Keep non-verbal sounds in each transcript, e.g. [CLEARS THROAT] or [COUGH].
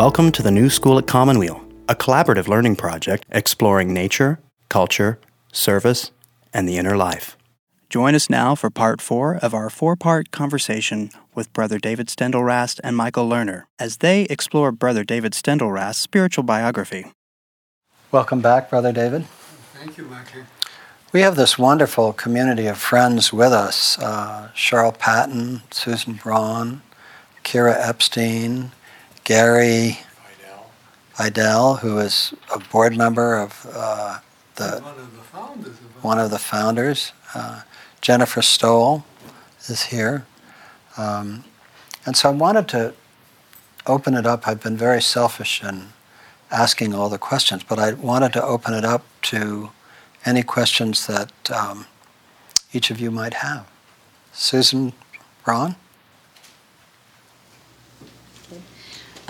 Welcome to the New School at Commonweal, a collaborative learning project exploring nature, culture, service, and the inner life. Join us now for part four of our four part conversation with Brother David Steindl-Rast and Michael Lerner as they explore Brother David Steindl-Rast's spiritual biography. Welcome back, Brother David. Thank you, Michael. We have this wonderful community of friends with us uh, Cheryl Patton, Susan Braun, Kira Epstein, Gary Idell, who is a board member of uh, the One of the founders of one of the founders. Uh, Jennifer Stoll is here. Um, and so I wanted to open it up. I've been very selfish in asking all the questions, but I wanted to open it up to any questions that um, each of you might have. Susan Braun?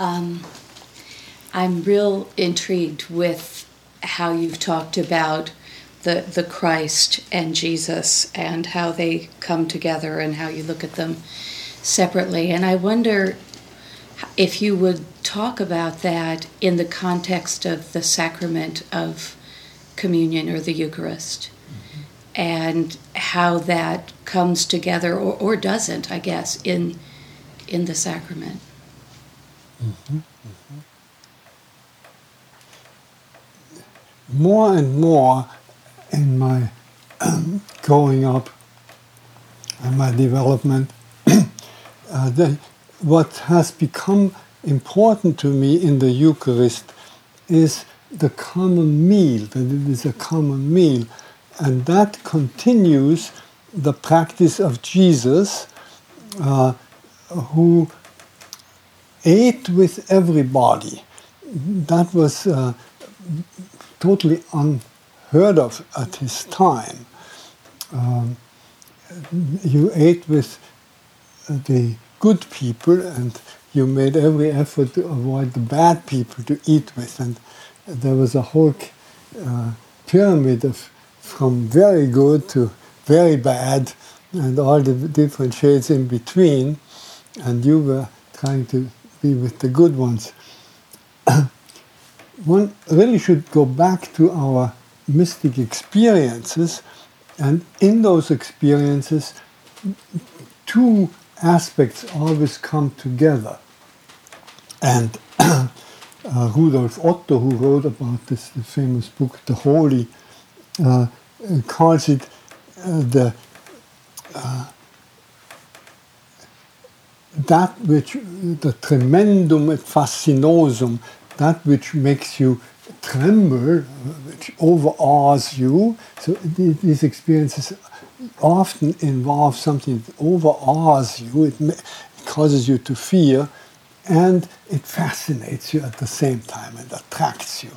Um, I'm real intrigued with how you've talked about the the Christ and Jesus and how they come together and how you look at them separately. And I wonder if you would talk about that in the context of the sacrament of communion or the Eucharist. And how that comes together or, or doesn't, I guess, in in the sacrament. More and more in my um, growing up and my development, [CLEARS THROAT] uh, the, what has become important to me in the Eucharist is the common meal, that it is a common meal. And that continues the practice of Jesus, uh, who ate with everybody. That was uh, totally unheard of at his time. Um, you ate with the good people and you made every effort to avoid the bad people to eat with. And there was a whole uh, pyramid of from very good to very bad and all the different shades in between. And you were trying to be with the good ones. [COUGHS] One really should go back to our mystic experiences, and in those experiences, two aspects always come together. And [COUGHS] uh, Rudolf Otto, who wrote about this the famous book, The Holy, uh, calls it uh, the that which the tremendum et fascinosum, that which makes you tremble, which overawes you. So these experiences often involve something that overawes you. It causes you to fear, and it fascinates you at the same time and attracts you.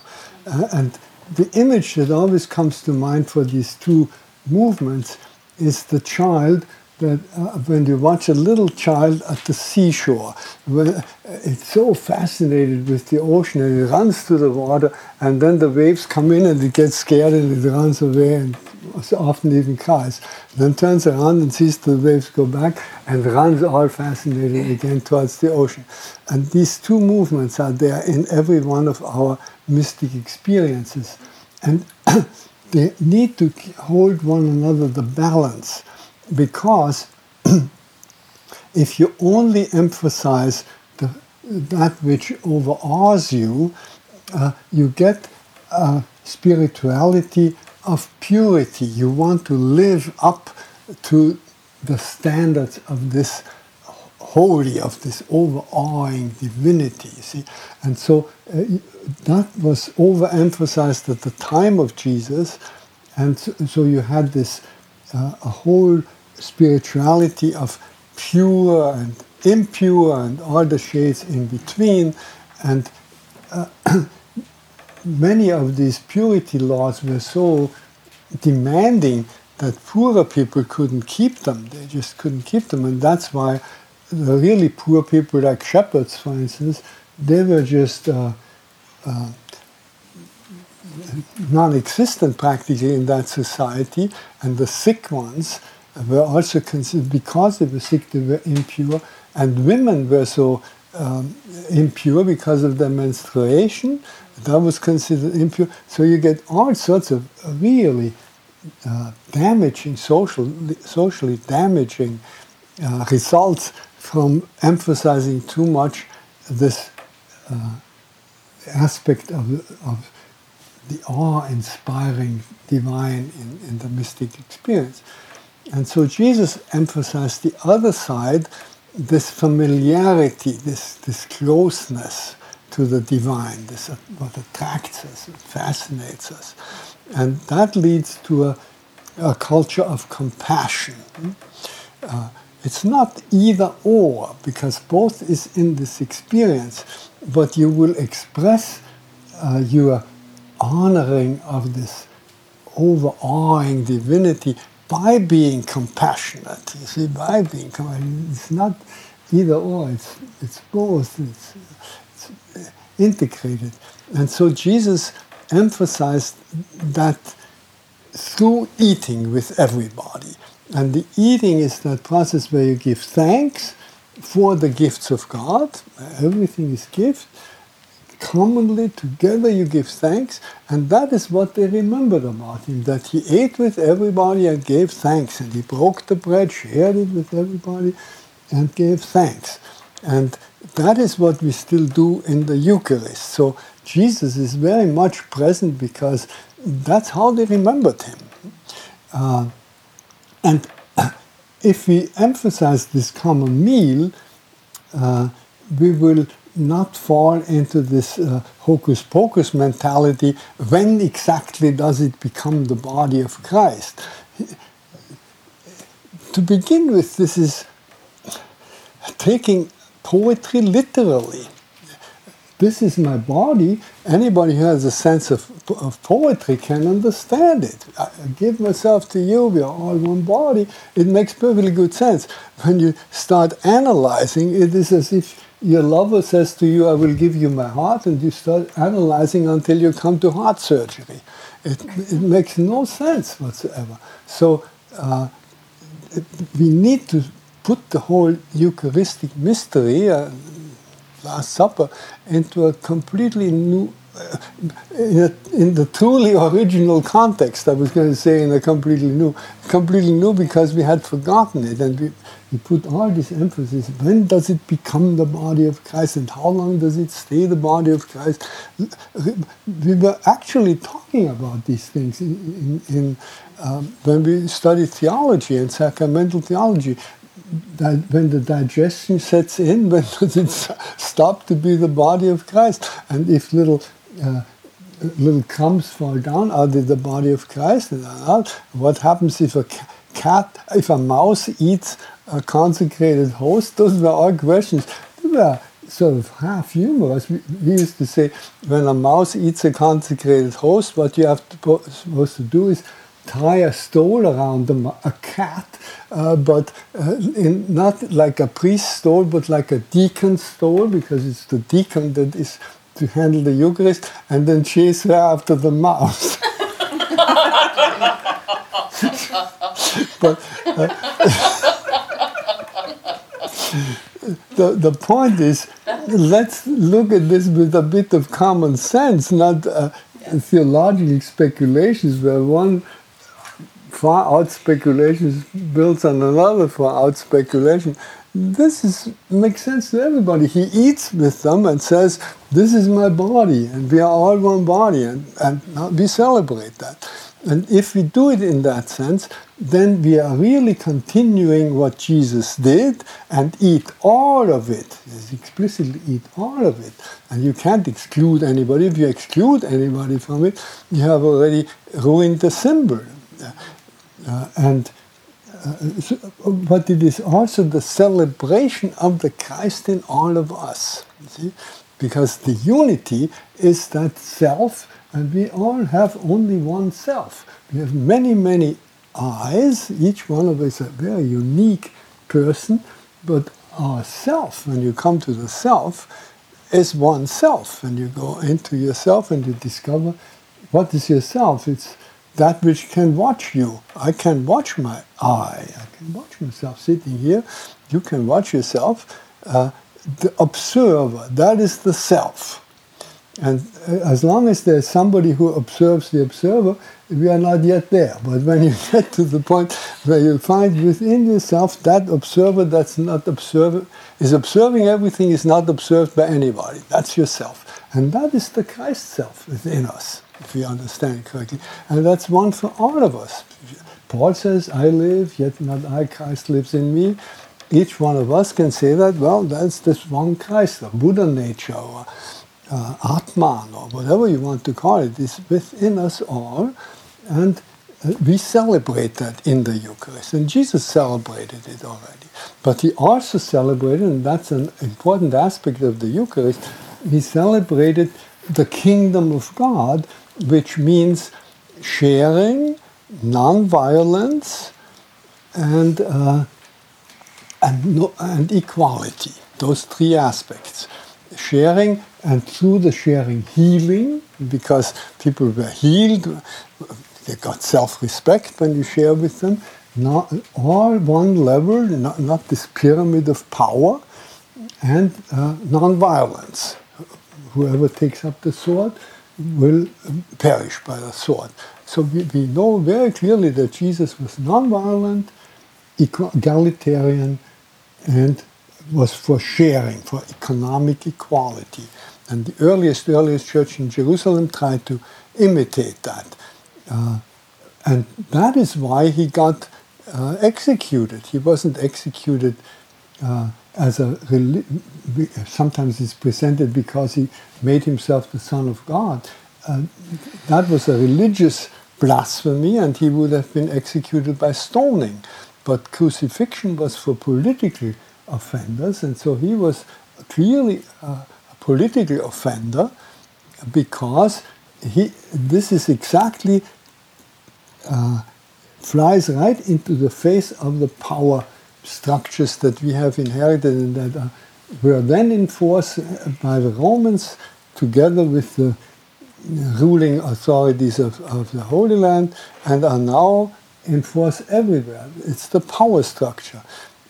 Uh, and the image that always comes to mind for these two movements is the child that uh, when you watch a little child at the seashore, uh, it's so fascinated with the ocean and it runs to the water, and then the waves come in and it gets scared and it runs away and often even cries. Then turns around and sees the waves go back and runs all fascinated again towards the ocean. And these two movements are there in every one of our mystic experiences. And [CLEARS THROAT] they need to hold one another the balance because [CLEARS THROAT] if you only emphasize the, that which overawes you, uh, you get a spirituality of purity. You want to live up to the standards of this holy, of this overawing divinity. See, and so uh, that was overemphasized at the time of Jesus, and so, so you had this uh, a whole spirituality of pure and impure and all the shades in between. And uh, [CLEARS THROAT] many of these purity laws were so demanding that poorer people couldn't keep them. They just couldn't keep them. And that's why the really poor people, like shepherds, for instance, they were just uh, uh, non existent practically in that society. And the sick ones, were also considered, because they were sick, they were impure, and women were so um, impure because of their menstruation. That was considered impure. So you get all sorts of really uh, damaging, social, socially damaging uh, results from emphasizing too much this uh, aspect of, of the awe-inspiring divine in, in the mystic experience. And so Jesus emphasized the other side, this familiarity, this, this closeness to the divine, this what attracts us, fascinates us. And that leads to a, a culture of compassion. Uh, it's not either or, because both is in this experience, but you will express uh, your honoring of this overawing divinity by being compassionate. You see, by being compassionate. It's not either or, it's, it's both. It's, it's uh, integrated. And so Jesus emphasized that through eating with everybody. And the eating is that process where you give thanks for the gifts of God. Everything is gift commonly together you give thanks, and that is what they remembered about him that he ate with everybody and gave thanks, and he broke the bread, shared it with everybody, and gave thanks. And that is what we still do in the Eucharist. So Jesus is very much present because that's how they remembered him. Uh, and [COUGHS] if we emphasize this common meal, uh, we will not fall into this uh, hocus pocus mentality. When exactly does it become the body of Christ? To begin with, this is taking poetry literally. This is my body. Anybody who has a sense of, of poetry can understand it. I give myself to you, we are all one body. It makes perfectly good sense. When you start analyzing, it is as if your lover says to you, I will give you my heart, and you start analyzing until you come to heart surgery. It, it makes no sense whatsoever. So uh, we need to put the whole Eucharistic mystery, uh, Last Supper, into a completely new in, a, in, the truly original context, I was going to say in a completely new, completely new because we had forgotten it and we, we put all this emphasis. When does it become the body of Christ and how long does it stay the body of Christ? We were actually talking about these things in, in, in um, when we studied theology and sacramental theology. When the digestion sets in, when does it stop to be the body of Christ? And if little uh, little crumbs fall down out of the body of Christ. What happens if a cat, if a mouse eats a consecrated host? Those were all questions. They were sort of half humorous. We, used to say, when a mouse eats a consecrated host, what you have to, supposed to do is tie a stole around them, a cat, uh, but uh, in, not like a priest stole, but like a deacon stole, because it's the deacon that is to handle the Eucharist and then chase her after the mouse. [LAUGHS] but uh, [LAUGHS] the, the point is, let's look at this with a bit of common sense, not uh, theological speculations where one far out speculation builds on another far out speculation this is, makes sense to everybody. He eats with them and says, This is my body, and we are all one body, and, and we celebrate that. And if we do it in that sense, then we are really continuing what Jesus did and eat all of it. explicitly eat all of it. And you can't exclude anybody. If you exclude anybody from it, you have already ruined the symbol. Uh, and but it is also the celebration of the Christ in all of us. See? Because the unity is that self, and we all have only one self. We have many, many eyes. Each one of us is a very unique person, but our self, when you come to the self, is one self. And you go into yourself and you discover what is yourself. It's that which can watch you. I can watch my eye. I can watch myself sitting here. You can watch yourself. Uh, the observer, that is the self. And uh, as long as there's somebody who observes the observer, we are not yet there. But when you [LAUGHS] get to the point where you find within yourself that observer that's not observer is observing everything is not observed by anybody. That's yourself. And that is the Christ self within us, if we understand correctly. And that's one for all of us. Paul says, I live, yet not I, Christ lives in me. Each one of us can say that, well, that's this one Christ, or Buddha nature, or uh, Atman, or whatever you want to call it, is within us all. And uh, we celebrate that in the Eucharist. And Jesus celebrated it already. But he also celebrated, and that's an important aspect of the Eucharist, he celebrated the kingdom of God, which means sharing, non-violence, and uh, and, no, and equality. Those three aspects: sharing, and through the sharing, healing, because people were healed. They got self-respect when you share with them. Not all one level, not, not this pyramid of power, and uh, non-violence whoever takes up the sword will perish by the sword. So we, we know very clearly that Jesus was non-violent, egalitarian, and was for sharing, for economic equality. And the earliest, earliest church in Jerusalem tried to imitate that. Uh, and that is why he got uh, executed. He wasn't executed uh, as a sometimes it's presented because he made himself the son of God. Uh, that was a religious blasphemy, and he would have been executed by stoning. But crucifixion was for political offenders, and so he was clearly a political offender because he. This is exactly uh, flies right into the face of the power structures that we have inherited and that are, were then enforced by the Romans together with the ruling authorities of, of the Holy Land and are now enforced everywhere. It's the power structure.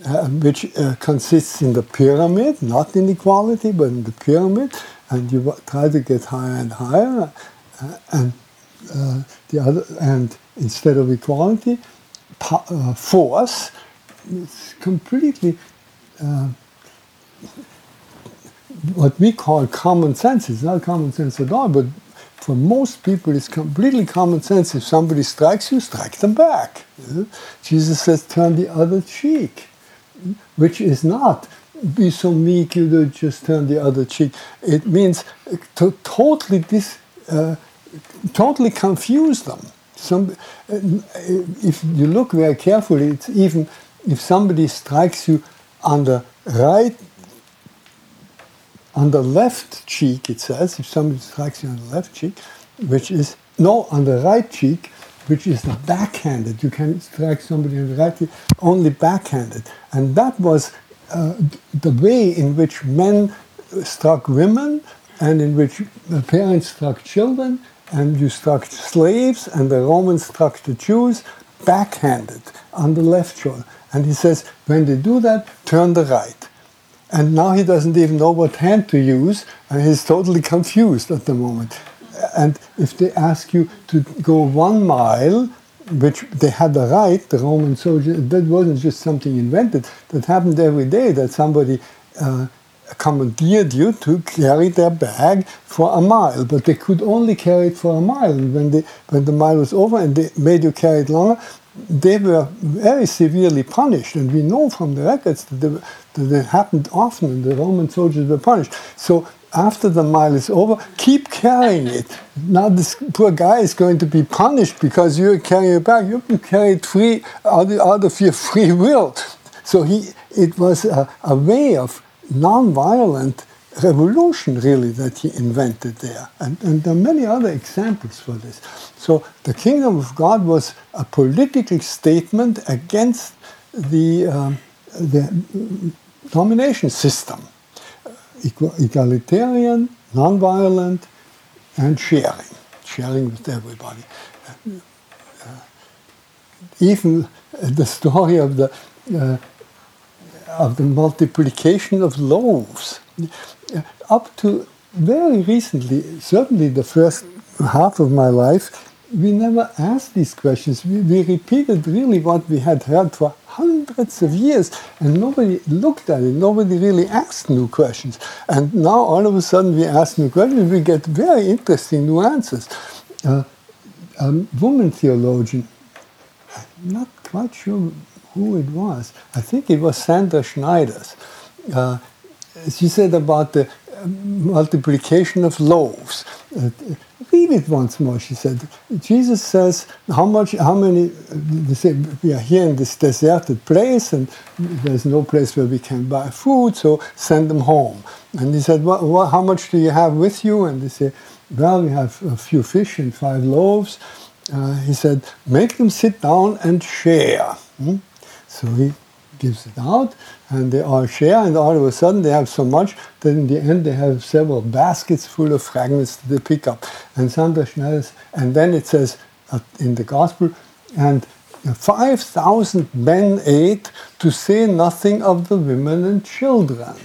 Uh, which uh, consists in the pyramid, not in equality, but in the pyramid, and you try to get higher and higher, uh, and uh, the other, and instead of equality, uh, force it's completely uh, what we call common sense. It's not common sense at all, but for most people, it's completely common sense. If somebody strikes you, strike them back. Jesus says, turn the other cheek, which is not be so meek you don't just turn the other cheek. It means to totally dis, uh, totally confuse them. Some, uh, if you look very carefully, it's even if somebody strikes you on the right, on the left cheek, it says, if somebody strikes you on the left cheek, which is, no, on the right cheek, which is backhanded. You can strike somebody on the right cheek only backhanded. And that was uh, the way in which men struck women and in which parents struck children and you struck slaves and the Romans struck the Jews backhanded on the left shoulder. And he says, when they do that, turn the right. And now he doesn't even know what hand to use, and he's totally confused at the moment. And if they ask you to go one mile, which they had the right, the Roman soldiers, that wasn't just something invented, that happened every day, that somebody uh, commandeered you to carry their bag for a mile, but they could only carry it for a mile. And when, they, when the mile was over and they made you carry it longer, they were very severely punished, and we know from the records that, they, that it happened often, and the Roman soldiers were punished. So after the mile is over, keep carrying it. Now this poor guy is going to be punished because you're carrying it back. You can carry it free out, out of your free will. So he, it was a, a way of non-violent revolution really that he invented there. And, and, there are many other examples for this. So the kingdom of God was a political statement against the, um, the domination system. egalitarian, non-violent, and sharing. Sharing with everybody. Uh, even the story of the uh, of the multiplication of loaves. Up to very recently, certainly the first half of my life, we never asked these questions. We, we repeated really what we had heard for hundreds of years, and nobody looked at it. Nobody really asked new questions. And now all of a sudden we ask new questions, we get very interesting new answers. Uh, a woman theologian, not quite sure who it was. I think it was Sandra Schneiders. Uh, she said about the multiplication of loaves. Uh, read it once more, she said. Jesus says, how much, how many, they say, we are here in this deserted place and there's no place where we can buy food, so send them home. And he said, how much do you have with you? And they say, well, we have a few fish and five loaves. Uh, he said, make them sit down and share. Hmm? So he gives it out and they all share and all of a sudden they have so much that in the end they have several baskets full of fragments that they pick up. And Sandra and then it says uh, in the gospel, and 5,000 men ate to say nothing of the women and children.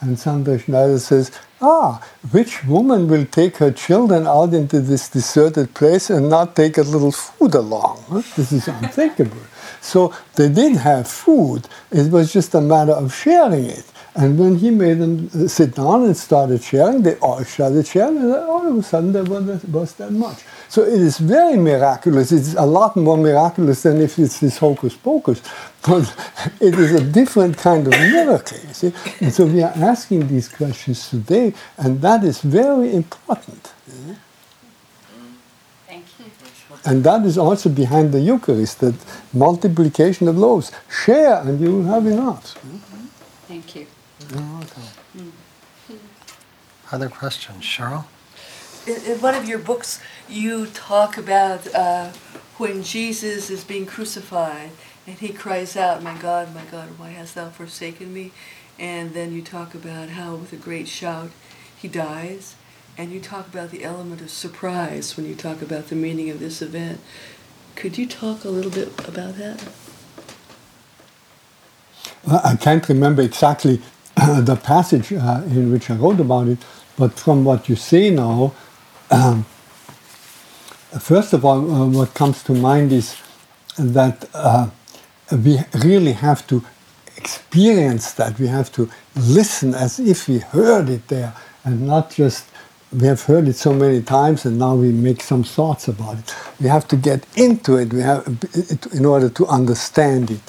And Sandra Schneider says, ah, which woman will take her children out into this deserted place and not take a little food along? This is unthinkable. So they did have food. It was just a matter of sharing it. And when he made them sit down and started sharing, they all started sharing, and all of a sudden there was, that much. So it is very miraculous. It's a lot more miraculous than if it's this hocus pocus. [LAUGHS] But it is a different kind of miracle, see. And so we are asking these questions today, and that is very important. And that is also behind the Eucharist, that multiplication of loaves. Share and you will have enough. Thank you. Mm. Other questions? Cheryl? In, in, one of your books, you talk about uh, when Jesus is being crucified and he cries out, My God, my God, why hast thou forsaken me? And then you talk about how, with a great shout, he dies and you talk about the element of surprise when you talk about the meaning of this event. Could you talk a little bit about that? I can't remember exactly [CLEARS THROAT] the passage uh, in which I wrote about it, but from what you say now, um, [CLEARS THROAT] first of all, uh, what comes to mind is that uh, we really have to experience that. We have to listen as if we heard it there and not just we have heard it so many times and now we make some thoughts about it. We have to get into it we have, in order to understand it.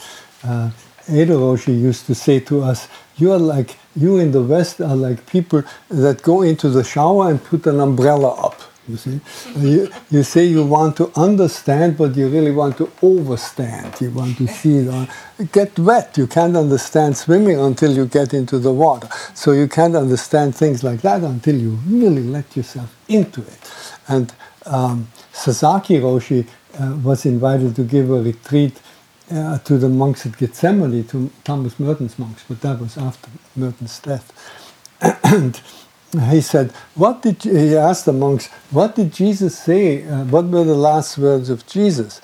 Uh, Eido Roshi used to say to us, you are like, you in the West are like people that go into the shower and put an umbrella up. You see, you, you say you want to understand, but you really want to overstand. You want to see it. on, Get wet. You can't understand swimming until you get into the water. So you can't understand things like that until you really let yourself into it. And um, Sasaki Roshi uh, was invited to give a retreat uh, to the monks at Gethsemani, to Thomas Merton's monks, but that was after Merton's death. [CLEARS THROAT] and he said, "What did he asked the monks? What did Jesus say? Uh, what were the last words of Jesus?"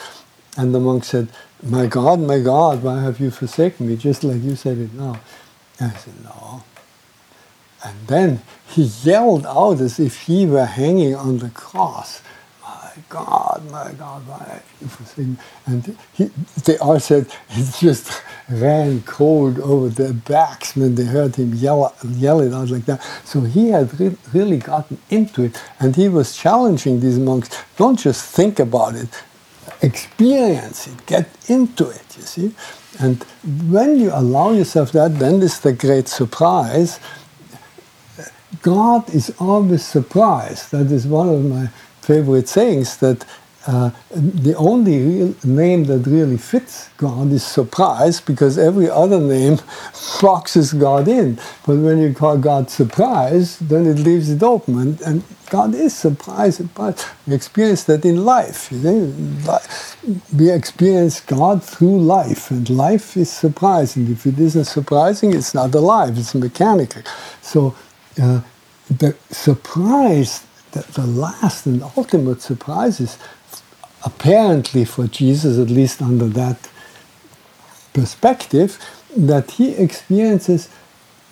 And the monk said, "My God, my God, why have you forsaken me?" Just like you said it now. And I said, "No." And then he yelled out as if he were hanging on the cross. My God, my God, why have you forsaken? And he, they all said [LAUGHS] "It's just ran cold over their backs when they heard him yell, yell it out like that. So he had re- really gotten into it, and he was challenging these monks. Don't just think about it, experience it, get into it. You see, and when you allow yourself that, then is the great surprise. God is always surprised. That is one of my favorite sayings that uh, the only real name that really fits God is surprise because every other name [LAUGHS] boxes God in. But when you call God surprise, then it leaves it open. And, and God is surprise. But We experience that in life. You? We experience God through life, and life is surprising. If it isn't surprising, it's not alive, it's mechanical. So uh, the surprise the, the last and ultimate surprise is apparently for Jesus, at least under that perspective, that he experiences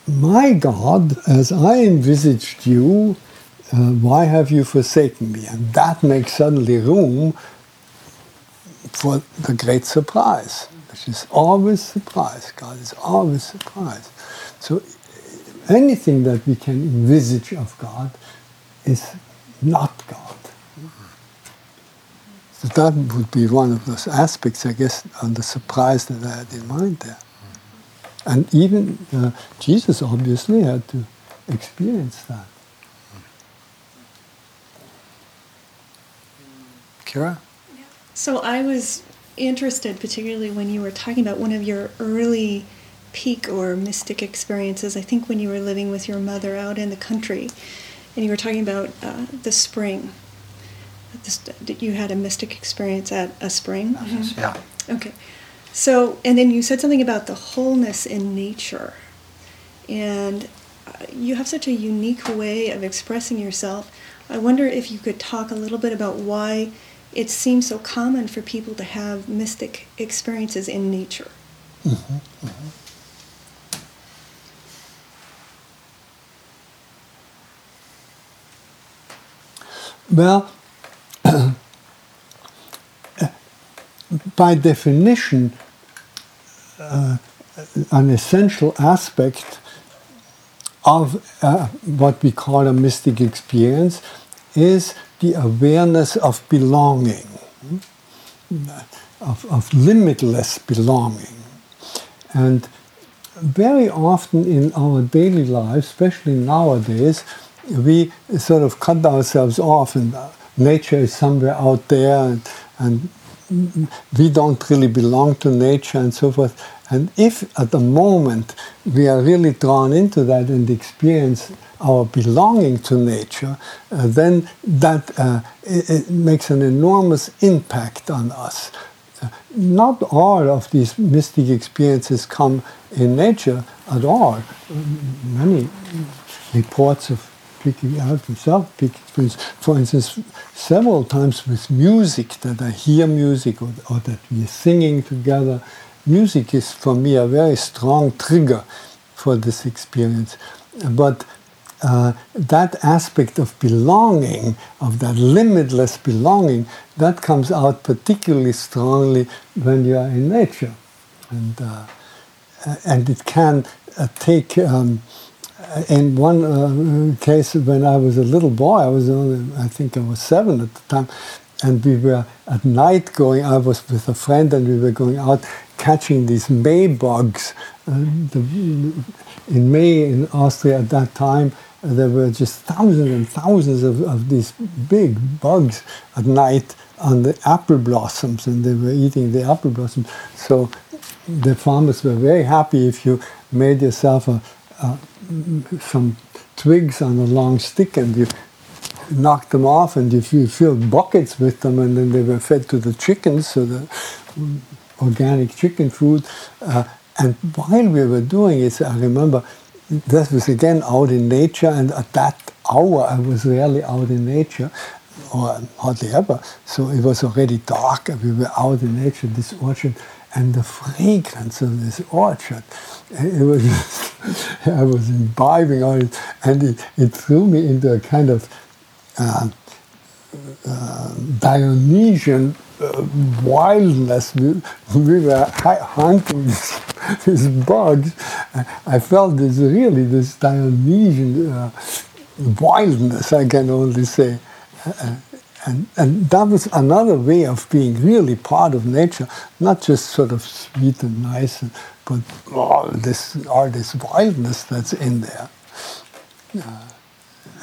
my God as I envisaged you. Uh, why have you forsaken me? And that makes suddenly room for the great surprise, which is always surprise. God is always surprise. So anything that we can envisage of God is not God. That would be one of those aspects, I guess, on the surprise that I had in mind there. And even uh, Jesus obviously had to experience that. Kira? So I was interested, particularly when you were talking about one of your early peak or mystic experiences. I think when you were living with your mother out in the country, and you were talking about uh, the spring. You had a mystic experience at a spring. Mm-hmm. Yeah. Okay. So, and then you said something about the wholeness in nature, and uh, you have such a unique way of expressing yourself. I wonder if you could talk a little bit about why it seems so common for people to have mystic experiences in nature. Mm-hmm, mm-hmm. Well, by definition, uh, an essential aspect of uh, what we call a mystic experience is the awareness of belonging, of, of limitless belonging. And very often in our daily lives, especially nowadays, we sort of cut ourselves off, and nature is somewhere out there, and, and we don't really belong to nature and so forth. And if at the moment we are really drawn into that and experience our belonging to nature, uh, then that uh, it, it, makes an enormous impact on us. Not all of these mystic experiences come in nature at all. Many reports of speaking out himself, for instance, several times with music, that I hear music or, or that we are singing together. Music is for me a very strong trigger for this experience. But uh, that aspect of belonging, of that limitless belonging, that comes out particularly strongly when you are in nature. And, uh, and it can uh, take um, in one uh, case, when I was a little boy, I was only, I think I was seven at the time, and we were at night going. I was with a friend, and we were going out catching these May bugs. Uh, the, in May in Austria at that time, there were just thousands and thousands of, of these big bugs at night on the apple blossoms, and they were eating the apple blossoms. So the farmers were very happy if you made yourself a, a some twigs on a long stick and you knocked them off and you filled buckets with them and then they were fed to the chickens, so the organic chicken food. Uh, and while we were doing it, I remember that was again out in nature and at that hour I was rarely out in nature or hardly ever. So it was already dark and we were out in nature, this orchard, and the fragrance of this orchard. It was [LAUGHS] I was imbibing on it, and it, it threw me into a kind of uh, uh, Dionysian uh, wildness. We, we, were hunting these, [LAUGHS] these bugs. I felt this really this Dionysian uh, wildness. I can only say. And, and that was another way of being really part of nature, not just sort of sweet and nice, but oh, this, all this wildness that's in there. Uh,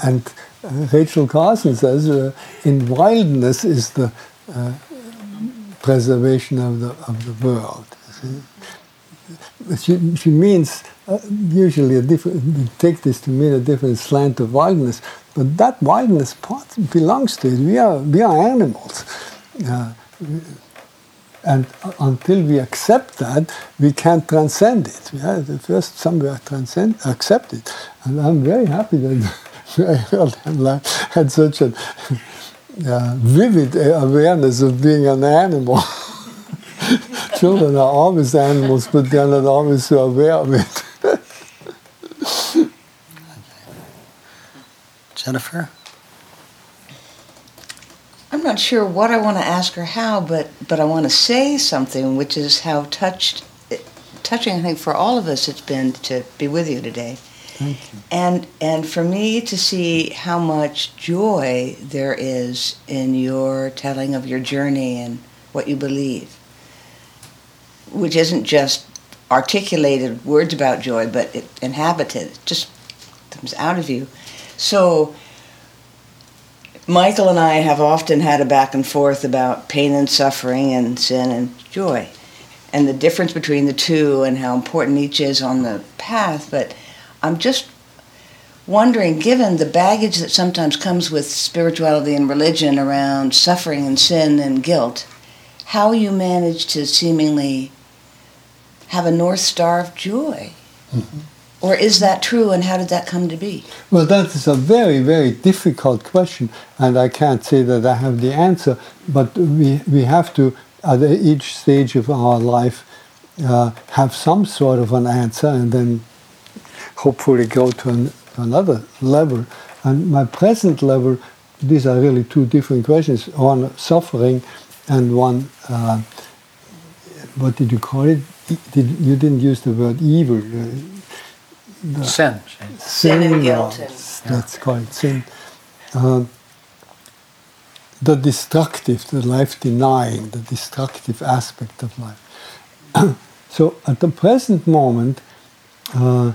and uh, Rachel Carson says, uh, in wildness is the uh, preservation of the, of the world. She, she means uh, usually a different, take this to mean a different slant of wildness, but that wildness part belongs to it. We are, we are animals. Uh, and until we accept that, we can't transcend it. We have to first somewhere transcend, accept it. And I'm very happy that [LAUGHS] I had such a uh, vivid awareness of being an animal. [LAUGHS] Children are always animals, but they're not always so aware of it. Jennifer? I'm not sure what I want to ask or how, but but I want to say something, which is how touched, touching I think for all of us it's been to be with you today, you. and and for me to see how much joy there is in your telling of your journey and what you believe, which isn't just articulated words about joy, but it inhabited, it just comes out of you. So Michael and I have often had a back and forth about pain and suffering and sin and joy and the difference between the two and how important each is on the path. But I'm just wondering, given the baggage that sometimes comes with spirituality and religion around suffering and sin and guilt, how you manage to seemingly have a North Star of joy. Mm-hmm. Or is that true, and how did that come to be? Well, that is a very, very difficult question, and I can't say that I have the answer, but we, we have to, at each stage of our life, uh, have some sort of an answer and then hopefully go to an, another level. And my present level, these are really two different questions one suffering and one, uh, what did you call it? Did, you didn't use the word evil. The sin. Sin, sin and guilt. That's called sin. Uh, the destructive, the life denying, the destructive aspect of life. [COUGHS] so at the present moment, uh,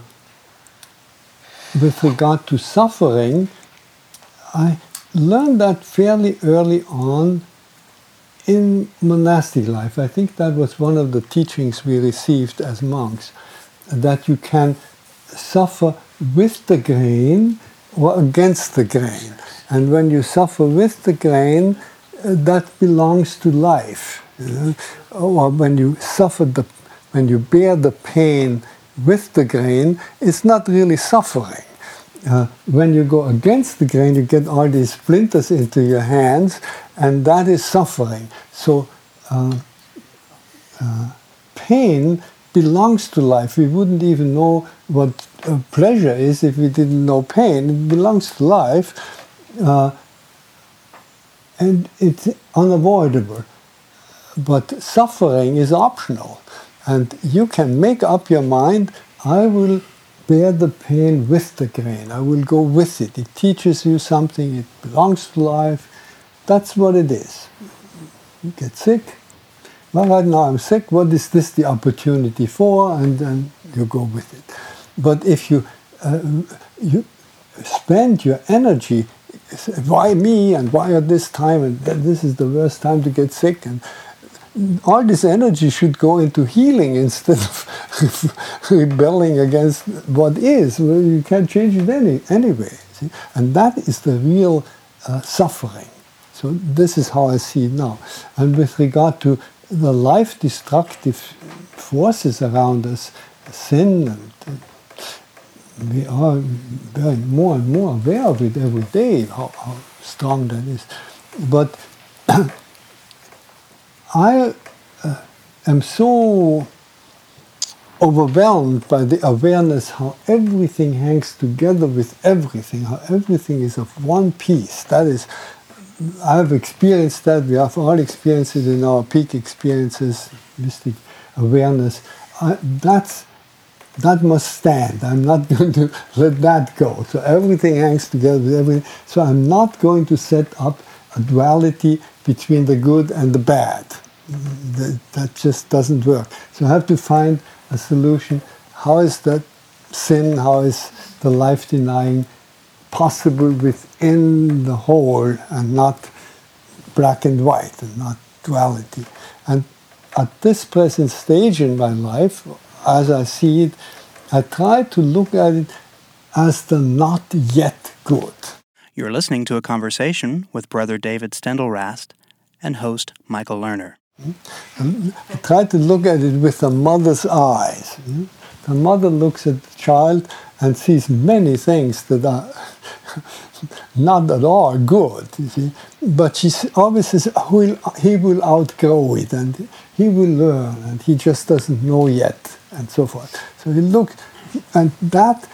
with regard to suffering, I learned that fairly early on in monastic life. I think that was one of the teachings we received as monks, that you can suffer with the grain or against the grain. And when you suffer with the grain, uh, that belongs to life. You know? Or when you suffer the, when you bear the pain with the grain, it's not really suffering. Uh, when you go against the grain, you get all these splinters into your hands, and that is suffering. So, uh, uh, pain belongs to life. We wouldn't even know what uh, pleasure is if we didn't know pain. It belongs to life, uh, and it's unavoidable. But suffering is optional, and you can make up your mind. I will bear the pain with the grain. I will go with it. It teaches you something. It belongs to life. That's what it is. You get sick. Well, right now I'm sick. What is this the opportunity for? And then you go with it. But if you uh, you spend your energy, why me and why at this time and this is the worst time to get sick and all this energy should go into healing instead of [LAUGHS] rebelling against what is. Well, you can't change it any, anyway. See? And that is the real uh, suffering. So this is how I see it now. And with regard to the life destructive forces around us, and we are very more and more aware of it every day, how, how strong that is. But [CLEARS THROAT] I uh, am so overwhelmed by the awareness how everything hangs together with everything, how everything is of one piece. That is, I've experienced that, we have all experienced it in our peak experiences, mystic awareness. I, that's that must stand. I'm not [LAUGHS] going to let that go. So everything hangs together with everything. So I'm not going to set up a duality between the good and the bad. That, that just doesn't work. So I have to find a solution. How is that sin, how is the life denying possible within the whole and not black and white and not duality? And at this present stage in my life, as I see it, I try to look at it as the not yet good. You're listening to a conversation with Brother David Steindl-Rast and host Michael Lerner. Hmm? I try to look at it with a mother's eyes. Hmm? The mother looks at the child and sees many things that are [LAUGHS] not at all good, you see. But she always says he will outgrow it and he will learn and he just doesn't know yet and so forth. So he look, and that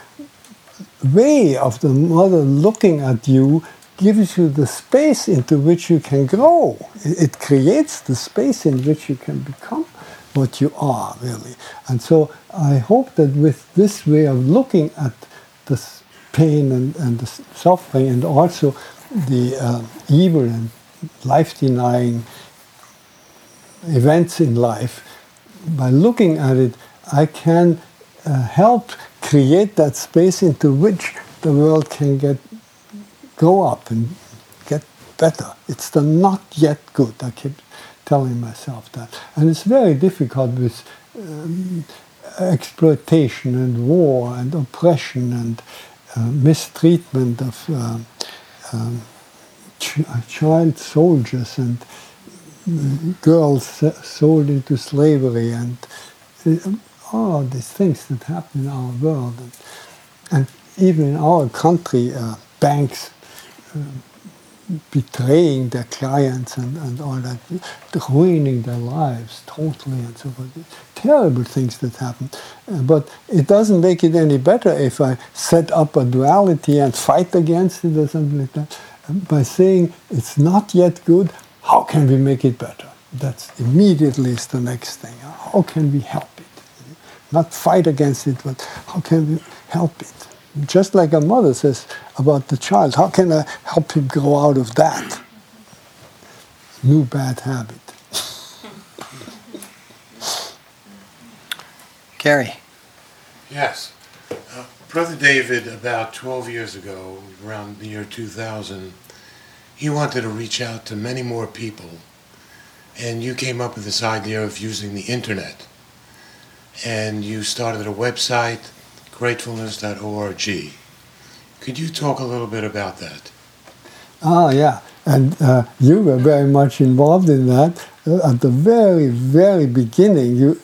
way of the mother looking at you gives you the space into which you can grow. It creates the space in which you can become what you are, really. And so I hope that with this way of looking at the pain and, and the suffering and also the uh, evil and life denying events in life, by looking at it, I can uh, help create that space into which the world can get go up and get better. It's the not yet good. I keep telling myself that, and it's very difficult with um, exploitation and war and oppression and uh, mistreatment of uh, um, ch child soldiers and uh, girls sold into slavery and uh, all these things that happen in our world. And, and even in our country, uh, banks uh, betraying their clients and, and all that, ruining their lives totally and so forth. Terrible things that happen. Uh, but it doesn't make it any better if I set up a duality and fight against it or something like that. Uh, by saying it's not yet good, how can we make it better? That's immediately is the next thing. How can we help it? Not fight against it, but how can we help it? Just like a mother says about the child, how can I help him grow out of that new bad habit? [LAUGHS] Gary. Yes. Uh, Brother David, about 12 years ago, around the year 2000, he wanted to reach out to many more people. And you came up with this idea of using the internet. And you started a website gratefulness.org. Could you talk a little bit about that? Ah, yeah. And uh, you were very much involved in that. Uh, at the very, very beginning, you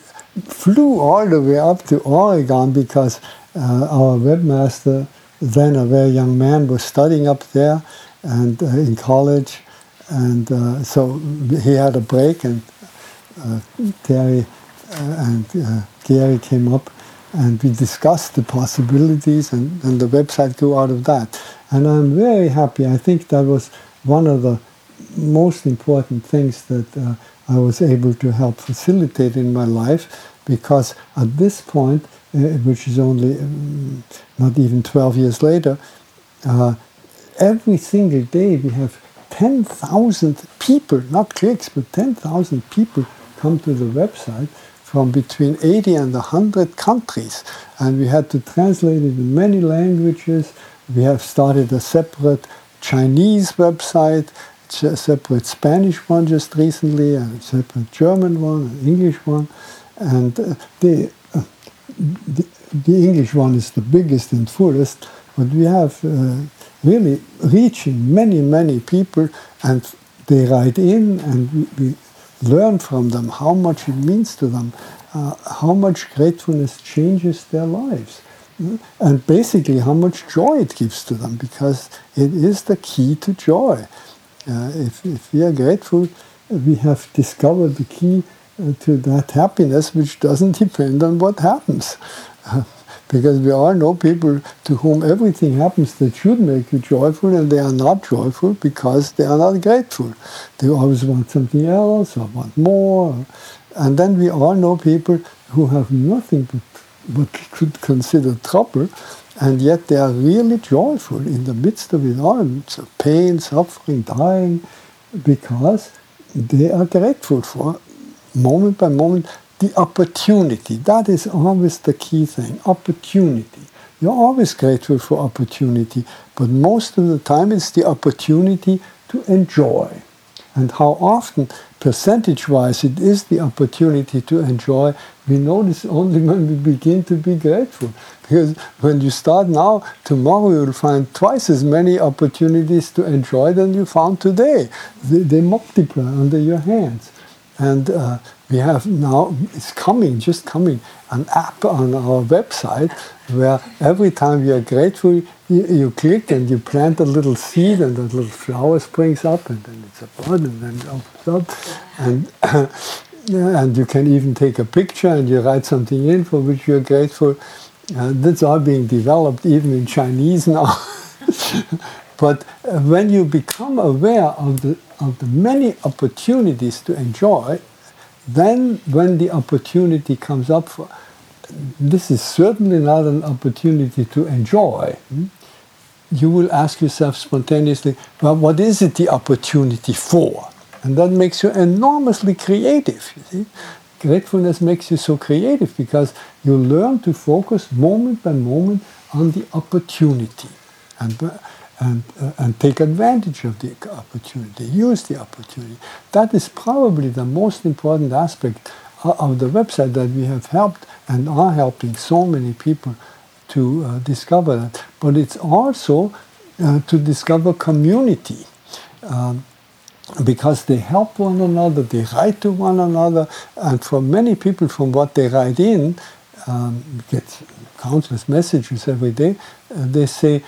flew all the way up to Oregon because uh, our webmaster, then a very young man, was studying up there and uh, in college. And uh, so he had a break, and Terry and Gary came up and we discussed the possibilities and, and the website grew out of that. And I'm very happy. I think that was one of the most important things that uh, I was able to help facilitate in my life because at this point, uh, which is only um, not even 12 years later, uh, every single day we have 10,000 people, not clicks, but 10,000 people come to the website from between 80 and 100 countries. And we had to translate it in many languages. We have started a separate Chinese website, a separate Spanish one just recently, and a separate German one, an English one. And uh, the, uh, the, the, English one is the biggest and fullest, but we have uh, really reaching many, many people, and they write in, and we, we learn from them how much it means to them, uh, how much gratefulness changes their lives, mm, and basically how much joy it gives to them because it is the key to joy. Uh, if, if we are grateful, we have discovered the key uh, to that happiness which doesn't [LAUGHS] depend on what happens. [LAUGHS] because we all know people to whom everything happens that should make you joyful and they are not joyful because they are not grateful. They always want something else or want more. And then we all know people who have nothing but what could consider trouble and yet they are really joyful in the midst of it all. So pain, suffering, dying, because they are grateful for moment by moment the opportunity. That is always the key thing opportunity. You're always grateful for opportunity, but most of the time it's the opportunity to enjoy. And how often, percentage wise, it is the opportunity to enjoy, we notice only [LAUGHS] when we begin to be grateful. Because when you start now, tomorrow you'll find twice as many opportunities to enjoy than you found today. They, they multiply under your hands. And uh, we have now, it's coming, just coming, an app on our website where every time you are grateful, you, you click and you plant a little seed and a little flower springs up and then it's a bud and then it opens up. And, [COUGHS] and you can even take a picture and you write something in for which you're grateful. Uh, that's all being developed even in Chinese now. [LAUGHS] but uh, when you become aware of the, of the many opportunities to enjoy, then when the opportunity comes up for, this is certainly not an opportunity to enjoy. Hmm? You will ask yourself spontaneously, well, what is it the opportunity for? And that makes you enormously creative. You see? Gratefulness makes you so creative because you learn to focus moment by moment on the opportunity and, and, uh, and take advantage of the opportunity, use the opportunity. That is probably the most important aspect of the website that we have helped and are helping so many people to uh, discover that. But it's also uh, to discover community. Um, because they help one another, they write to one another, and for many people, from what they write in, um, get countless messages every day. Uh, they say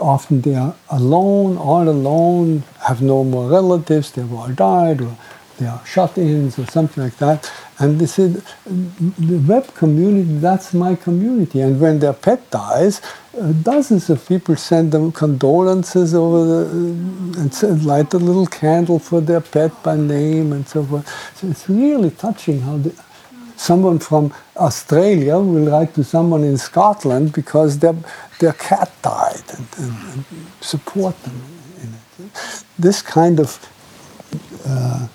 often they are alone, all alone, have no more relatives, they've all died, or they are shut-ins, or something like that. And they said, the web community, that's my community. And when their pet dies, uh, dozens of people send them condolences over the, and light a little candle for their pet by name and so forth. So it's really touching how the, someone from Australia will write to someone in Scotland because their, their cat died and, and, and support them in it. This kind of uh,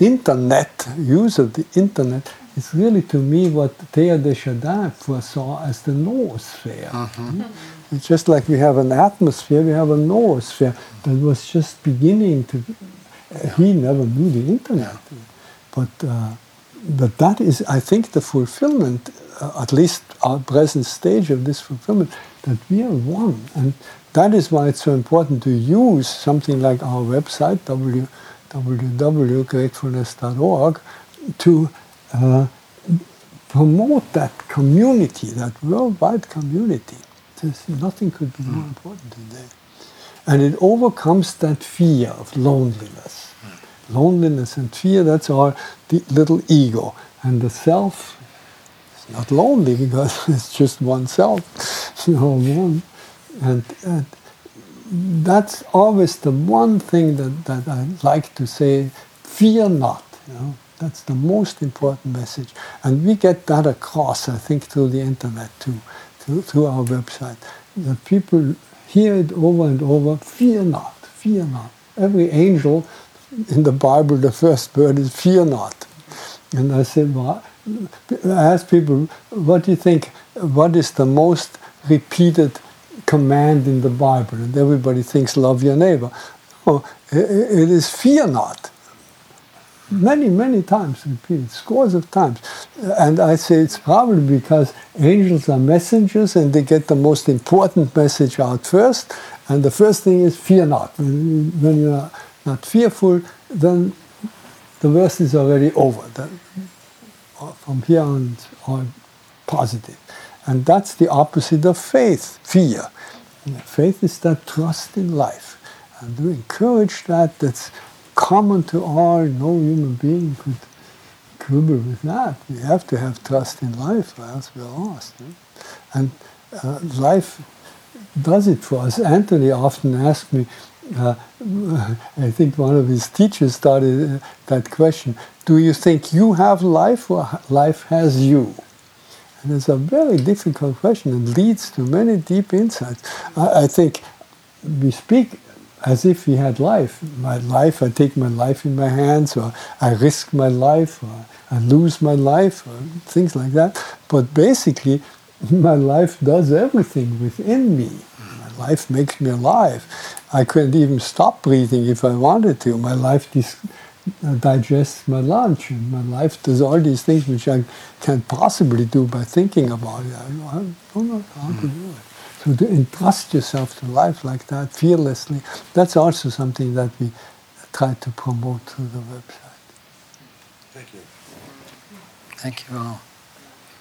internet, use of the internet, is really to me what Teilhard de Chardin foresaw as the noosphere. Mm-hmm. It's just like we have an atmosphere, we have a noosphere that was just beginning to. Uh, he never knew the internet, but uh, but that is, I think, the fulfillment, uh, at least our present stage of this fulfillment, that we are one, and that is why it's so important to use something like our website, www.gratefulness.org to uh, promote that community, that worldwide community. There's, nothing could be more important today. And it overcomes that fear of loneliness. Loneliness and fear, that's our little ego. And the self is not lonely because [LAUGHS] it's just oneself, [LAUGHS] you know, one. And, and that's always the one thing that, that I like to say, fear not. You know? That's the most important message. And we get that across, I think, through the internet too, through, through our website. That people hear it over and over, fear not, fear not. Every angel in the Bible, the first word is fear not. And I said, well, I ask people, what do you think, what is the most repeated command in the Bible, and everybody thinks love your neighbor. Oh, it is fear not. Many, many times repeated, scores of times. And I say it's probably because angels are messengers and they get the most important message out first. And the first thing is fear not. When you are not fearful, then the verse is already over. Then From here on, all positive. And that's the opposite of faith, fear. Faith is that trust in life. And to encourage that, that's common to all, no human being could quibble with that. We have to have trust in life, or else we're lost. And uh, life does it for us. Anthony often asks me, uh, [LAUGHS] I think one of his teachers started uh, that question Do you think you have life or life has you? And it's a very difficult question and leads to many deep insights. I, I think we speak as if we had life. My life, I take my life in my hands, or I risk my life, or I lose my life, or things like that. But basically, [LAUGHS] my life does everything within me. My life makes me alive. I couldn't even stop breathing if I wanted to. My life dis- uh, my lunch, and my life does all these things which I can't possibly do by thinking about it. I, don't know how to do it. So to entrust yourself to life like that fearlessly, that's also something that we try to promote through the website. Thank you. Thank you all.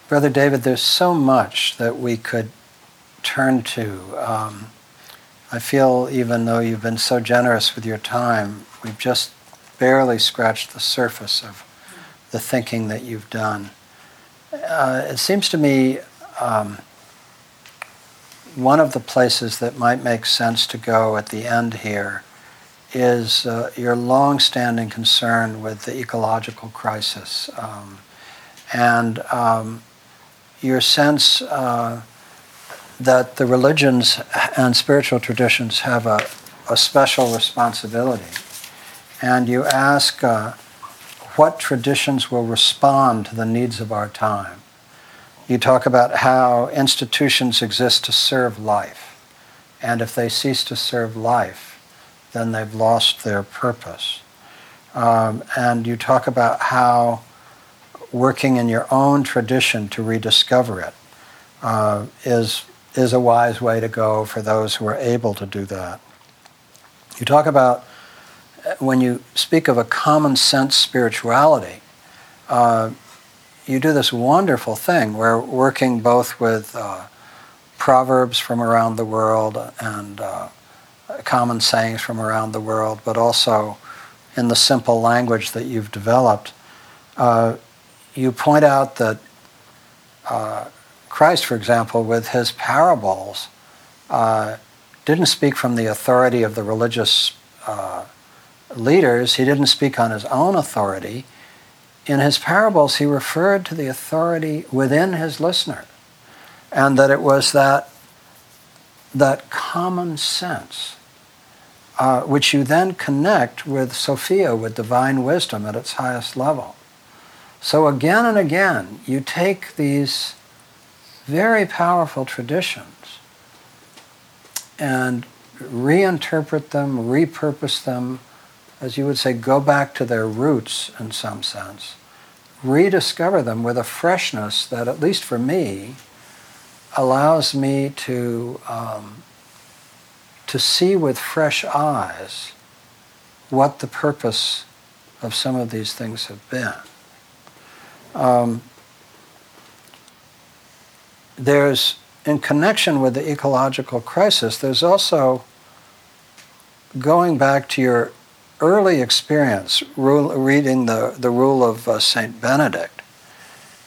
Brother David, there's so much that we could turn to. Um, I feel, even though you've been so generous with your time, we've just barely scratched the surface of the thinking that you've done. Uh, it seems to me um, one of the places that might make sense to go at the end here is uh, your long-standing concern with the ecological crisis um, and um, your sense uh, that the religions and spiritual traditions have a, a special responsibility. And you ask uh, what traditions will respond to the needs of our time. You talk about how institutions exist to serve life. And if they cease to serve life, then they've lost their purpose. Um, and you talk about how working in your own tradition to rediscover it uh, is is a wise way to go for those who are able to do that. You talk about uh, when you speak of a common sense spirituality, uh, you do this wonderful thing where working both with uh, proverbs from around the world and uh, common sayings from around the world, but also in the simple language that you've developed, uh, you point out that uh, Christ, for example, with his parables, uh, didn't speak from the authority of the religious uh, leaders. He didn't speak on his own authority in his parables, he referred to the authority within his listener, and that it was that, that common sense, uh, which you then connect with Sophia, with divine wisdom at its highest level. So again and again, you take these very powerful traditions and reinterpret them, repurpose them, as you would say, go back to their roots in some sense, rediscover them with a freshness that, at least for me, allows me to, um, to see with fresh eyes what the purpose of some of these things have been. Um, there's, in connection with the ecological crisis, there's also going back to your early experience rule, reading the, the rule of uh, St. Benedict,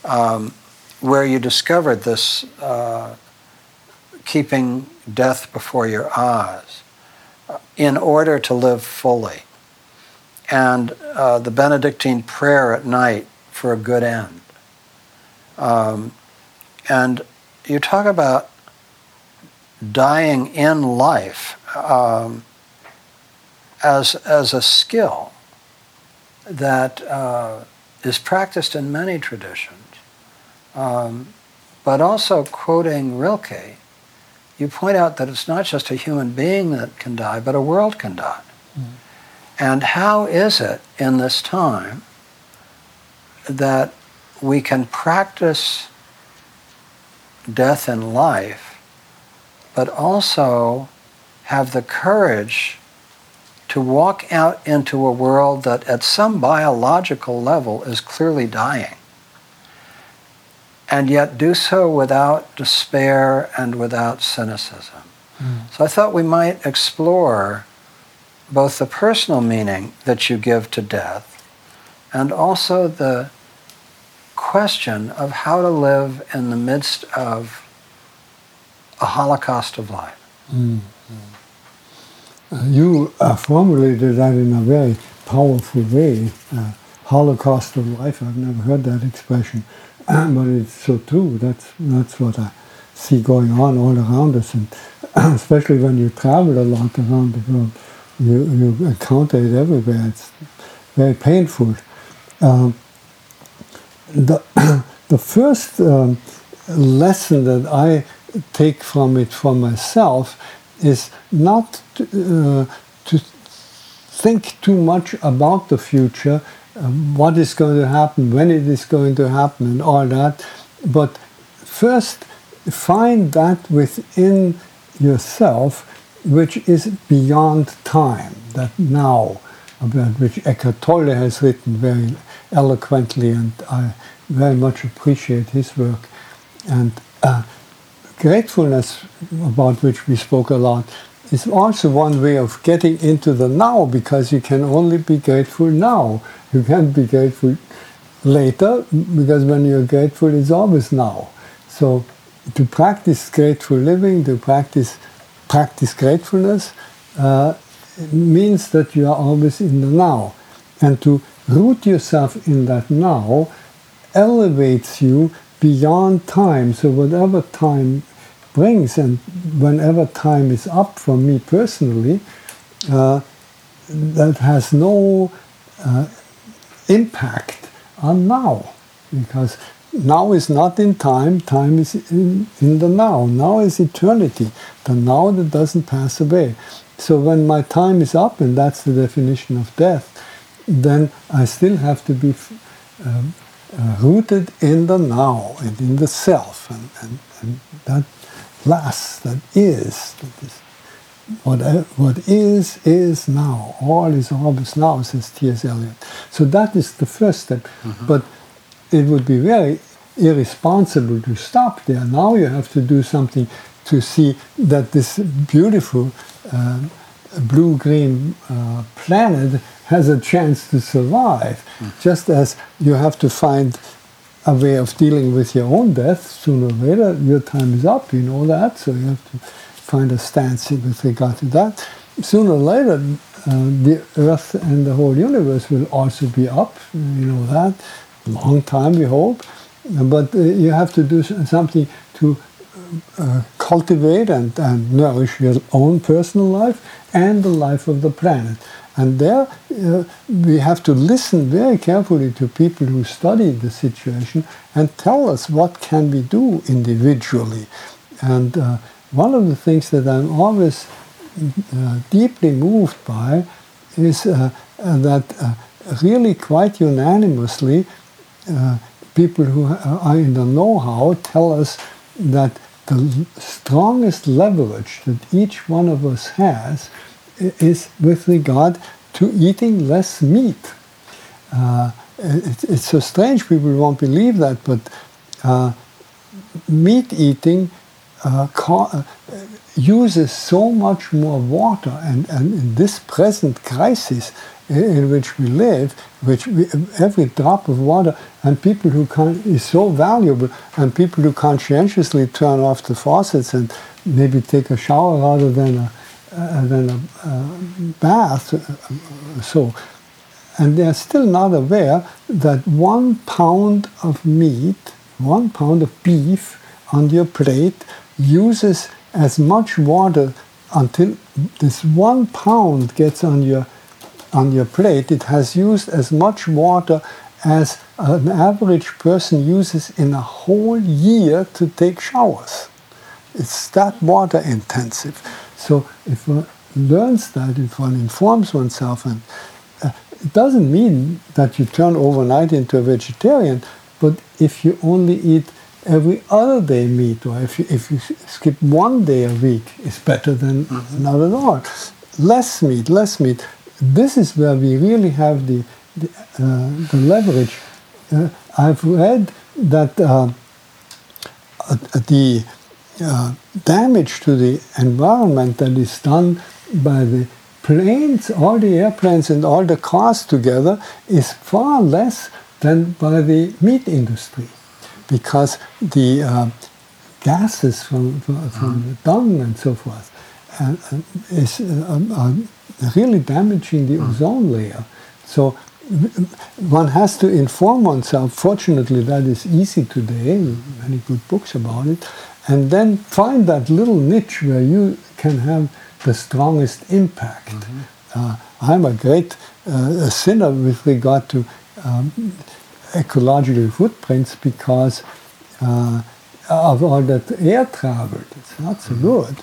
um, where you discovered this uh, keeping death before your eyes uh, in order to live fully, and uh, the Benedictine prayer at night for a good end. Um, and you talk about dying in life. Um, as, as a skill that uh, is practiced in many traditions. Um, but also quoting Rilke, you point out that it's not just a human being that can die, but a world can die. Mm. And how is it in this time that we can practice death and life, but also have the courage to walk out into a world that at some biological level is clearly dying. And yet do so without despair and without cynicism. Mm. So I thought we might explore both the personal meaning that you give to death and also the question of how to live in the midst of a holocaust of life. Mm. Uh, you uh, formulated that in a very powerful way. Uh, Holocaust of life. I've never heard that expression, [CLEARS THROAT] but it's so true. That's that's what I see going on all around us, and [CLEARS THROAT] especially when you travel a lot around the world, you you encounter it everywhere. It's very painful. Um, the [CLEARS THROAT] the first um, lesson that I take from it for myself is not to, uh, to think too much about the future, um, what is going to happen, when it is going to happen, and all that, but first find that within yourself which is beyond time, that now. about which Eckhart Tolle has written very eloquently, and I very much appreciate his work. And uh, gratefulness, about which we spoke a lot, is also one way of getting into the now because you can only be grateful now. You can't be grateful later because when you're grateful, it's always now. So to practice grateful living, to practice practice gratefulness, uh, means that you are always in the now. And to root yourself in that now elevates you beyond time. So whatever time brings, and whenever time is up for me personally, uh, that has no uh, impact on now, because now is not in time, time is in, in the now. Now is eternity, the now that doesn't pass away. So when my time is up, and that's the definition of death, then I still have to be um, uh, rooted in the now and in the self, and, and, and that lasts, that is, that is what, what is, is now. All is always now, says T.S. Eliot. So that is the first step. Mm-hmm. But it would be very irresponsible to stop there. Now you have to do something to see that this beautiful uh, blue green uh, planet has a chance to survive, mm. just as you have to find a way of dealing with your own death. Sooner or later, your time is up, you know that, so you have to find a stance with regard to that. Sooner or later, uh, the Earth and the whole universe will also be up, you know that. Long time, we hope. But uh, you have to do something to uh, cultivate and, and nourish your own personal life and the life of the planet. And there uh, we have to listen very carefully to people who study the situation and tell us what can we do individually. And uh, one of the things that I'm always uh, deeply moved by is uh, that really quite unanimously people who are in the know-how tell us that the strongest leverage that each one of us has is with regard to eating less meat. Uh, it, it's so strange, people won't believe that, but uh, meat eating uh, uh, uses so much more water, and, and in this present crisis, in which we live, which we, every drop of water, and people who can is so valuable, and people who conscientiously turn off the faucets and maybe take a shower rather than a uh, than a uh, bath. Uh, so, and they are still not aware that one pound of meat, one pound of beef on your plate uses as much water until this one pound gets on your on your plate, it has used as much water as an average person uses in a whole year to take showers. It's that water intensive. So if one learns that, if one informs oneself, and uh, it doesn't mean that you turn overnight into a vegetarian, but if you only eat every other day meat, or if you, if you skip one day a week, it's better than mm-hmm. not at all. Less meat, less meat this is where we really have the, the, uh, the leverage. Uh, I've read that uh, uh the uh, damage to the environment that is done by the planes, all the airplanes and all the cars together is far less than by the meat industry because the uh, gases from, from, from, the dung and so forth is um, really damaging the mm. ozone layer. So one has to inform oneself. Fortunately, that is easy today. Many good books about it, and then find that little niche where you can have the strongest impact. Mm-hmm. Uh, I'm a great uh, sinner with regard to um, ecological footprints because uh, of all that air travel. It's not so mm-hmm. good.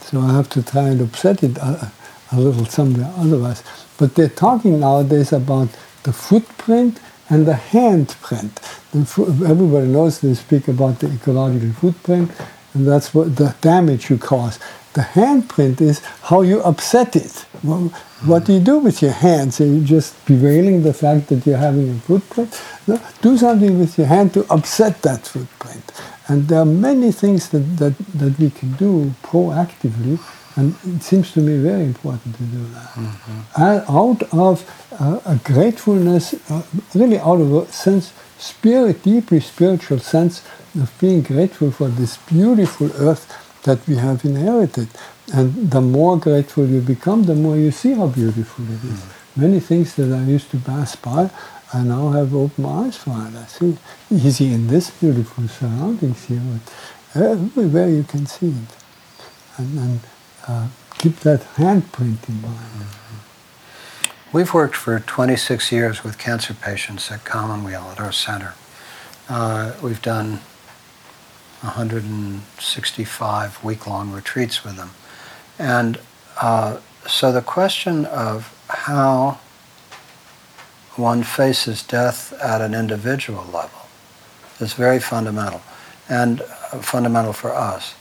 So I have to try and upset it. Uh, a little somewhere otherwise. But they're talking nowadays about the footprint and the handprint. The everybody knows they speak about the ecological footprint and that's what the damage you cause. The handprint is how you upset it. Well, what do you do with your hands? Are you just bewailing the fact that you're having a footprint? No, do something with your hand to upset that footprint. And there are many things that, that, that we can do proactively, and it seems to me very important to do that. Mm-hmm. Out of uh, a gratefulness, uh, really out of a sense, spirit, deeply spiritual sense of being grateful for this beautiful earth that we have inherited. And the more grateful you become, the more you see how beautiful it is. Mm. Many things that I used to pass by, I now have open eyes for it. I see easy in this beautiful surroundings here, but everywhere you can see it. And, and uh, keep that handprint in mind. We've worked for 26 years with cancer patients at Commonweal at our center. Uh, we've done 165 week-long retreats with them. And uh, so the question of how one faces death at an individual level is very fundamental and uh, fundamental for us.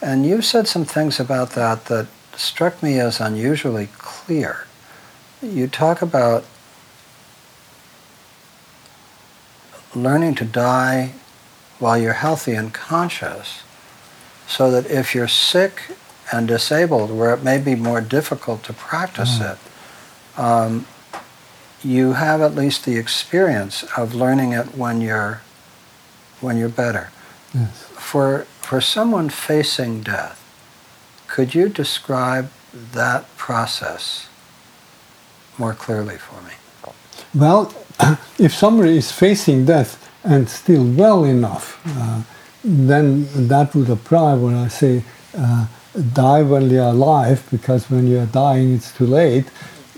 And you said some things about that that struck me as unusually clear. You talk about learning to die while you're healthy and conscious so that if you're sick and disabled where it may be more difficult to practice mm. it, um, you have at least the experience of learning it when you're when you're better. Yes. For for someone facing death, could you describe that process more clearly for me? Well, [COUGHS] if somebody is facing death, and still well enough, uh, then that would apply when I say uh, die when you're alive, because when you're dying it's too late.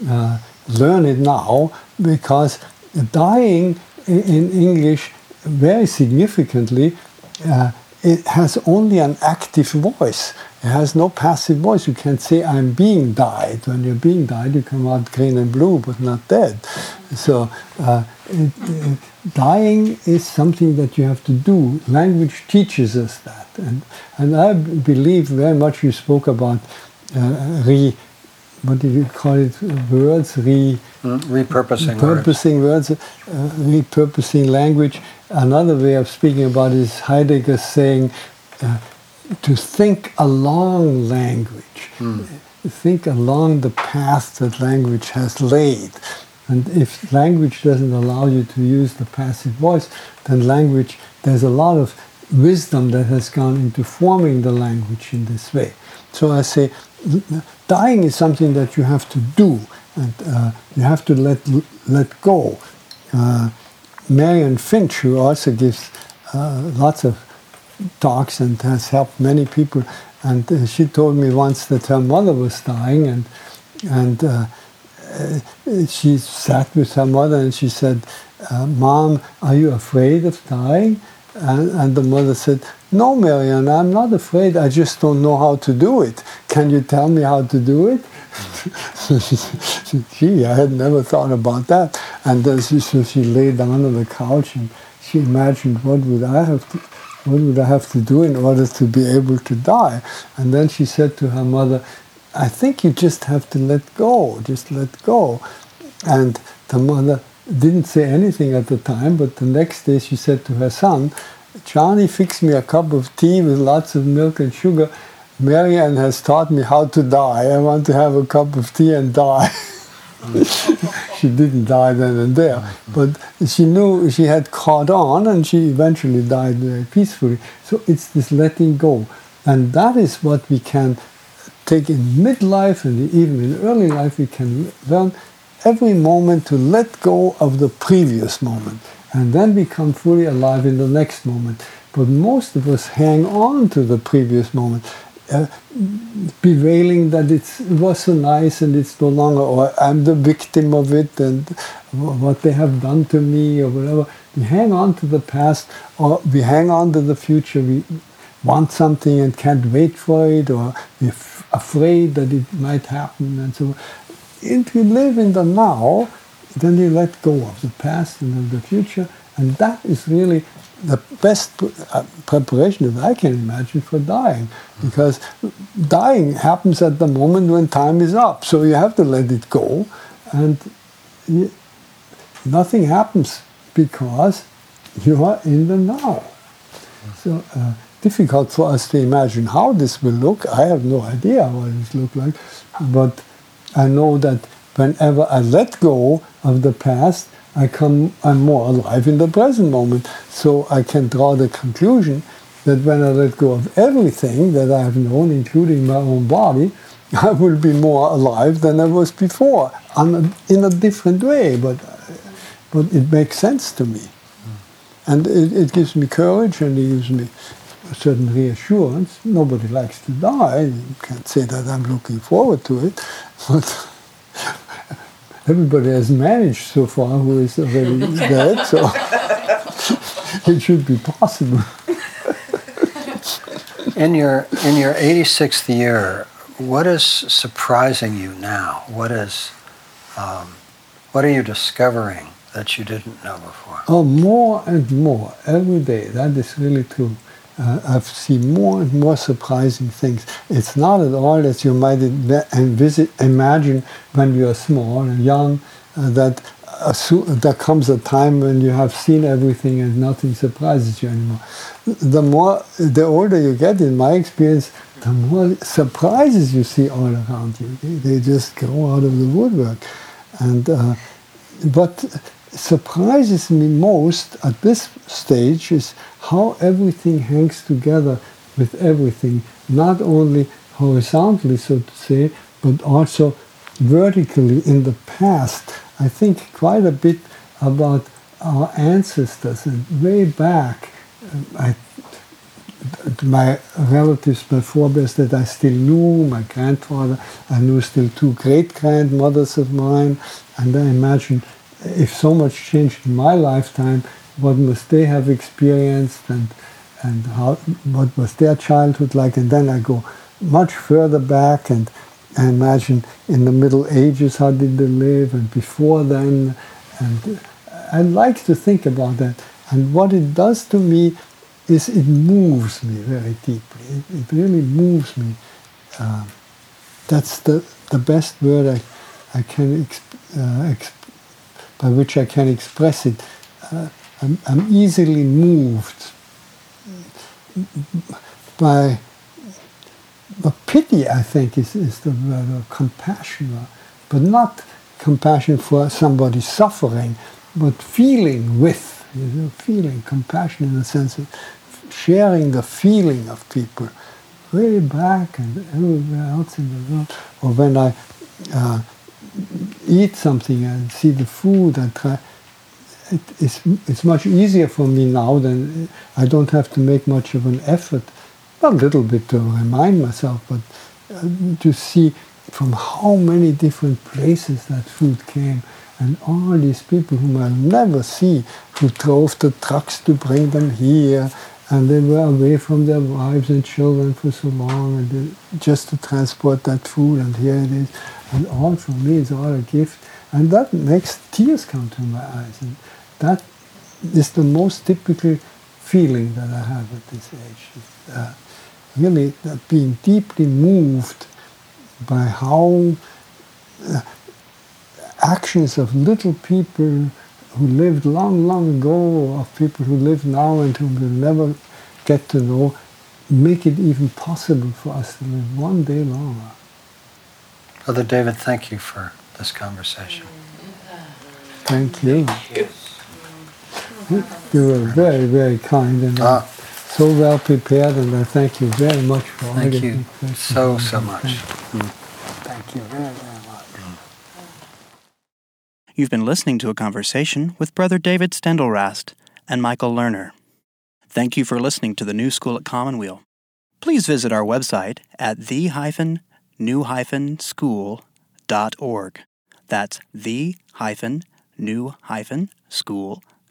Uh, learn it now, because dying in English very significantly uh, it has only an active voice. It has no passive voice. You can't say, I'm being died. When you're being died, you come out green and blue, but not dead. So, uh, it, it, dying is something that you have to do. Language teaches us that. And, and I believe very much you spoke about uh, re, what did you call it, words? Re, mm, repurposing, repurposing words. words uh, repurposing language. Another way of speaking about it is Heidegger saying uh, to think along language. Mm. Think along the path that language has laid. And if language doesn't allow you to use the passive voice, then language, there's a lot of wisdom that has gone into forming the language in this way. So I say, dying is something that you have to do, and uh, you have to let let go. Uh, Marion Finch, who also gives uh, lots of talks and has helped many people, and uh, she told me once that her mother was dying, and and uh, uh, she sat with her mother and she said, uh, Mom, are you afraid of dying? And, and, the mother said, No, Marion, I'm not afraid. I just don't know how to do it. Can you tell me how to do it? [LAUGHS] She said, Gee, I had never thought about that. And then she, so she lay down on the couch and she imagined what would I have to, what would I have to do in order to be able to die? And then she said to her mother, I think you just have to let go, just let go. And the mother didn't say anything at the time, but the next day she said to her son, Johnny, fix me a cup of tea with lots of milk and sugar. Marianne has taught me how to die. I want to have a cup of tea and die. [LAUGHS] she didn't die then and there, but she knew she had caught on and she eventually died very peacefully. So it's this letting go. And that is what we can take in midlife and even in early life, we can learn every moment to let go of the previous moment and then become fully alive in the next moment. But most of us hang on to the previous moment, uh, bewailing that it was so nice and it's no longer, or I'm the victim of it and what they have done to me or whatever. We hang on to the past or we hang on to the future. We want something and can't wait for it or we're afraid that it might happen and so if you live in the now then you let go of the past and of the future and that is really the best uh, preparation that I can imagine for dying, because dying happens at the moment when time is up. So you have to let it go, and you, nothing happens because you are in the now. So uh, difficult for us to imagine how this will look. I have no idea what it will look like, but I know that whenever I let go of the past, I come, I'm more alive in the present moment. So I can draw the conclusion that when I let go of everything that I have known, including my own body, [LAUGHS] I will be more alive than I was before, in a different way, but, but it makes sense to me. And it, it gives me courage and it gives me a certain reassurance. Nobody likes to die. You can't say that I'm looking forward to it, everybody has managed so far who is already dead, so [LAUGHS] it should be possible. in your in your 86th year, what is surprising you now? What is um, what are you discovering that you didn't know before? Oh, more and more every day. That is really true. Uh, I've seen more and more surprising things. It's not at all as you might imagine when you are small and young, uh, that there comes a time when you have seen everything and nothing surprises you anymore. The more, the older you get, in my experience, the more surprises you see all around you. They, just go out of the woodwork. And, uh, but surprises me most at this stage is how everything hangs together with everything, not only horizontally, so to say, but also vertically in the past. I think quite a bit about our ancestors and way back. I, my relatives, my forebears that I still knew, my grandfather, I knew still two great grandmothers of mine, and I imagine if so much changed in my lifetime, what must they have experienced and and how what was their childhood like? And then I go much further back and I imagine in the Middle Ages how did they live and before then, and I like to think about that. And what it does to me is it moves me very deeply. It, it really moves me. Uh, that's the the best word I I can exp, uh, exp, by which I can express it. Uh, I'm, I'm, easily moved by the pity, I think, is, is the word, or compassion, but not compassion for somebody suffering, but feeling with, you know, feeling, compassion in the sense of sharing the feeling of people way back and everywhere else in the world. Or when I uh, eat something and see the food and try. It, it's, it's much easier for me now than I don't have to make much of an effort, a little bit to remind myself, but uh, to see from how many different places that food came and all these people whom I'll never see who drove the trucks to bring them here and they were away from their wives and children for so long and they, just to transport that food and here it is and all for me is all a gift. And that makes tears come to my eyes. And that is the most typical feeling that I have at this age. Uh, really uh, being deeply moved by how uh, actions of little people who lived long, long ago, of people who live now and whom we'll never get to know, make it even possible for us to live one day longer. Brother David, thank you for this conversation. Thank you. You were very, very kind and uh, so well prepared, and I thank you very much for all Thank you so, so much. Thank, thank you very, very much. You've been listening to a conversation with Brother David Steindl-Rast and Michael Lerner. Thank you for listening to the New School at Commonweal. Please visit our website at the hyphen new-school.org. That's the-new-school.org.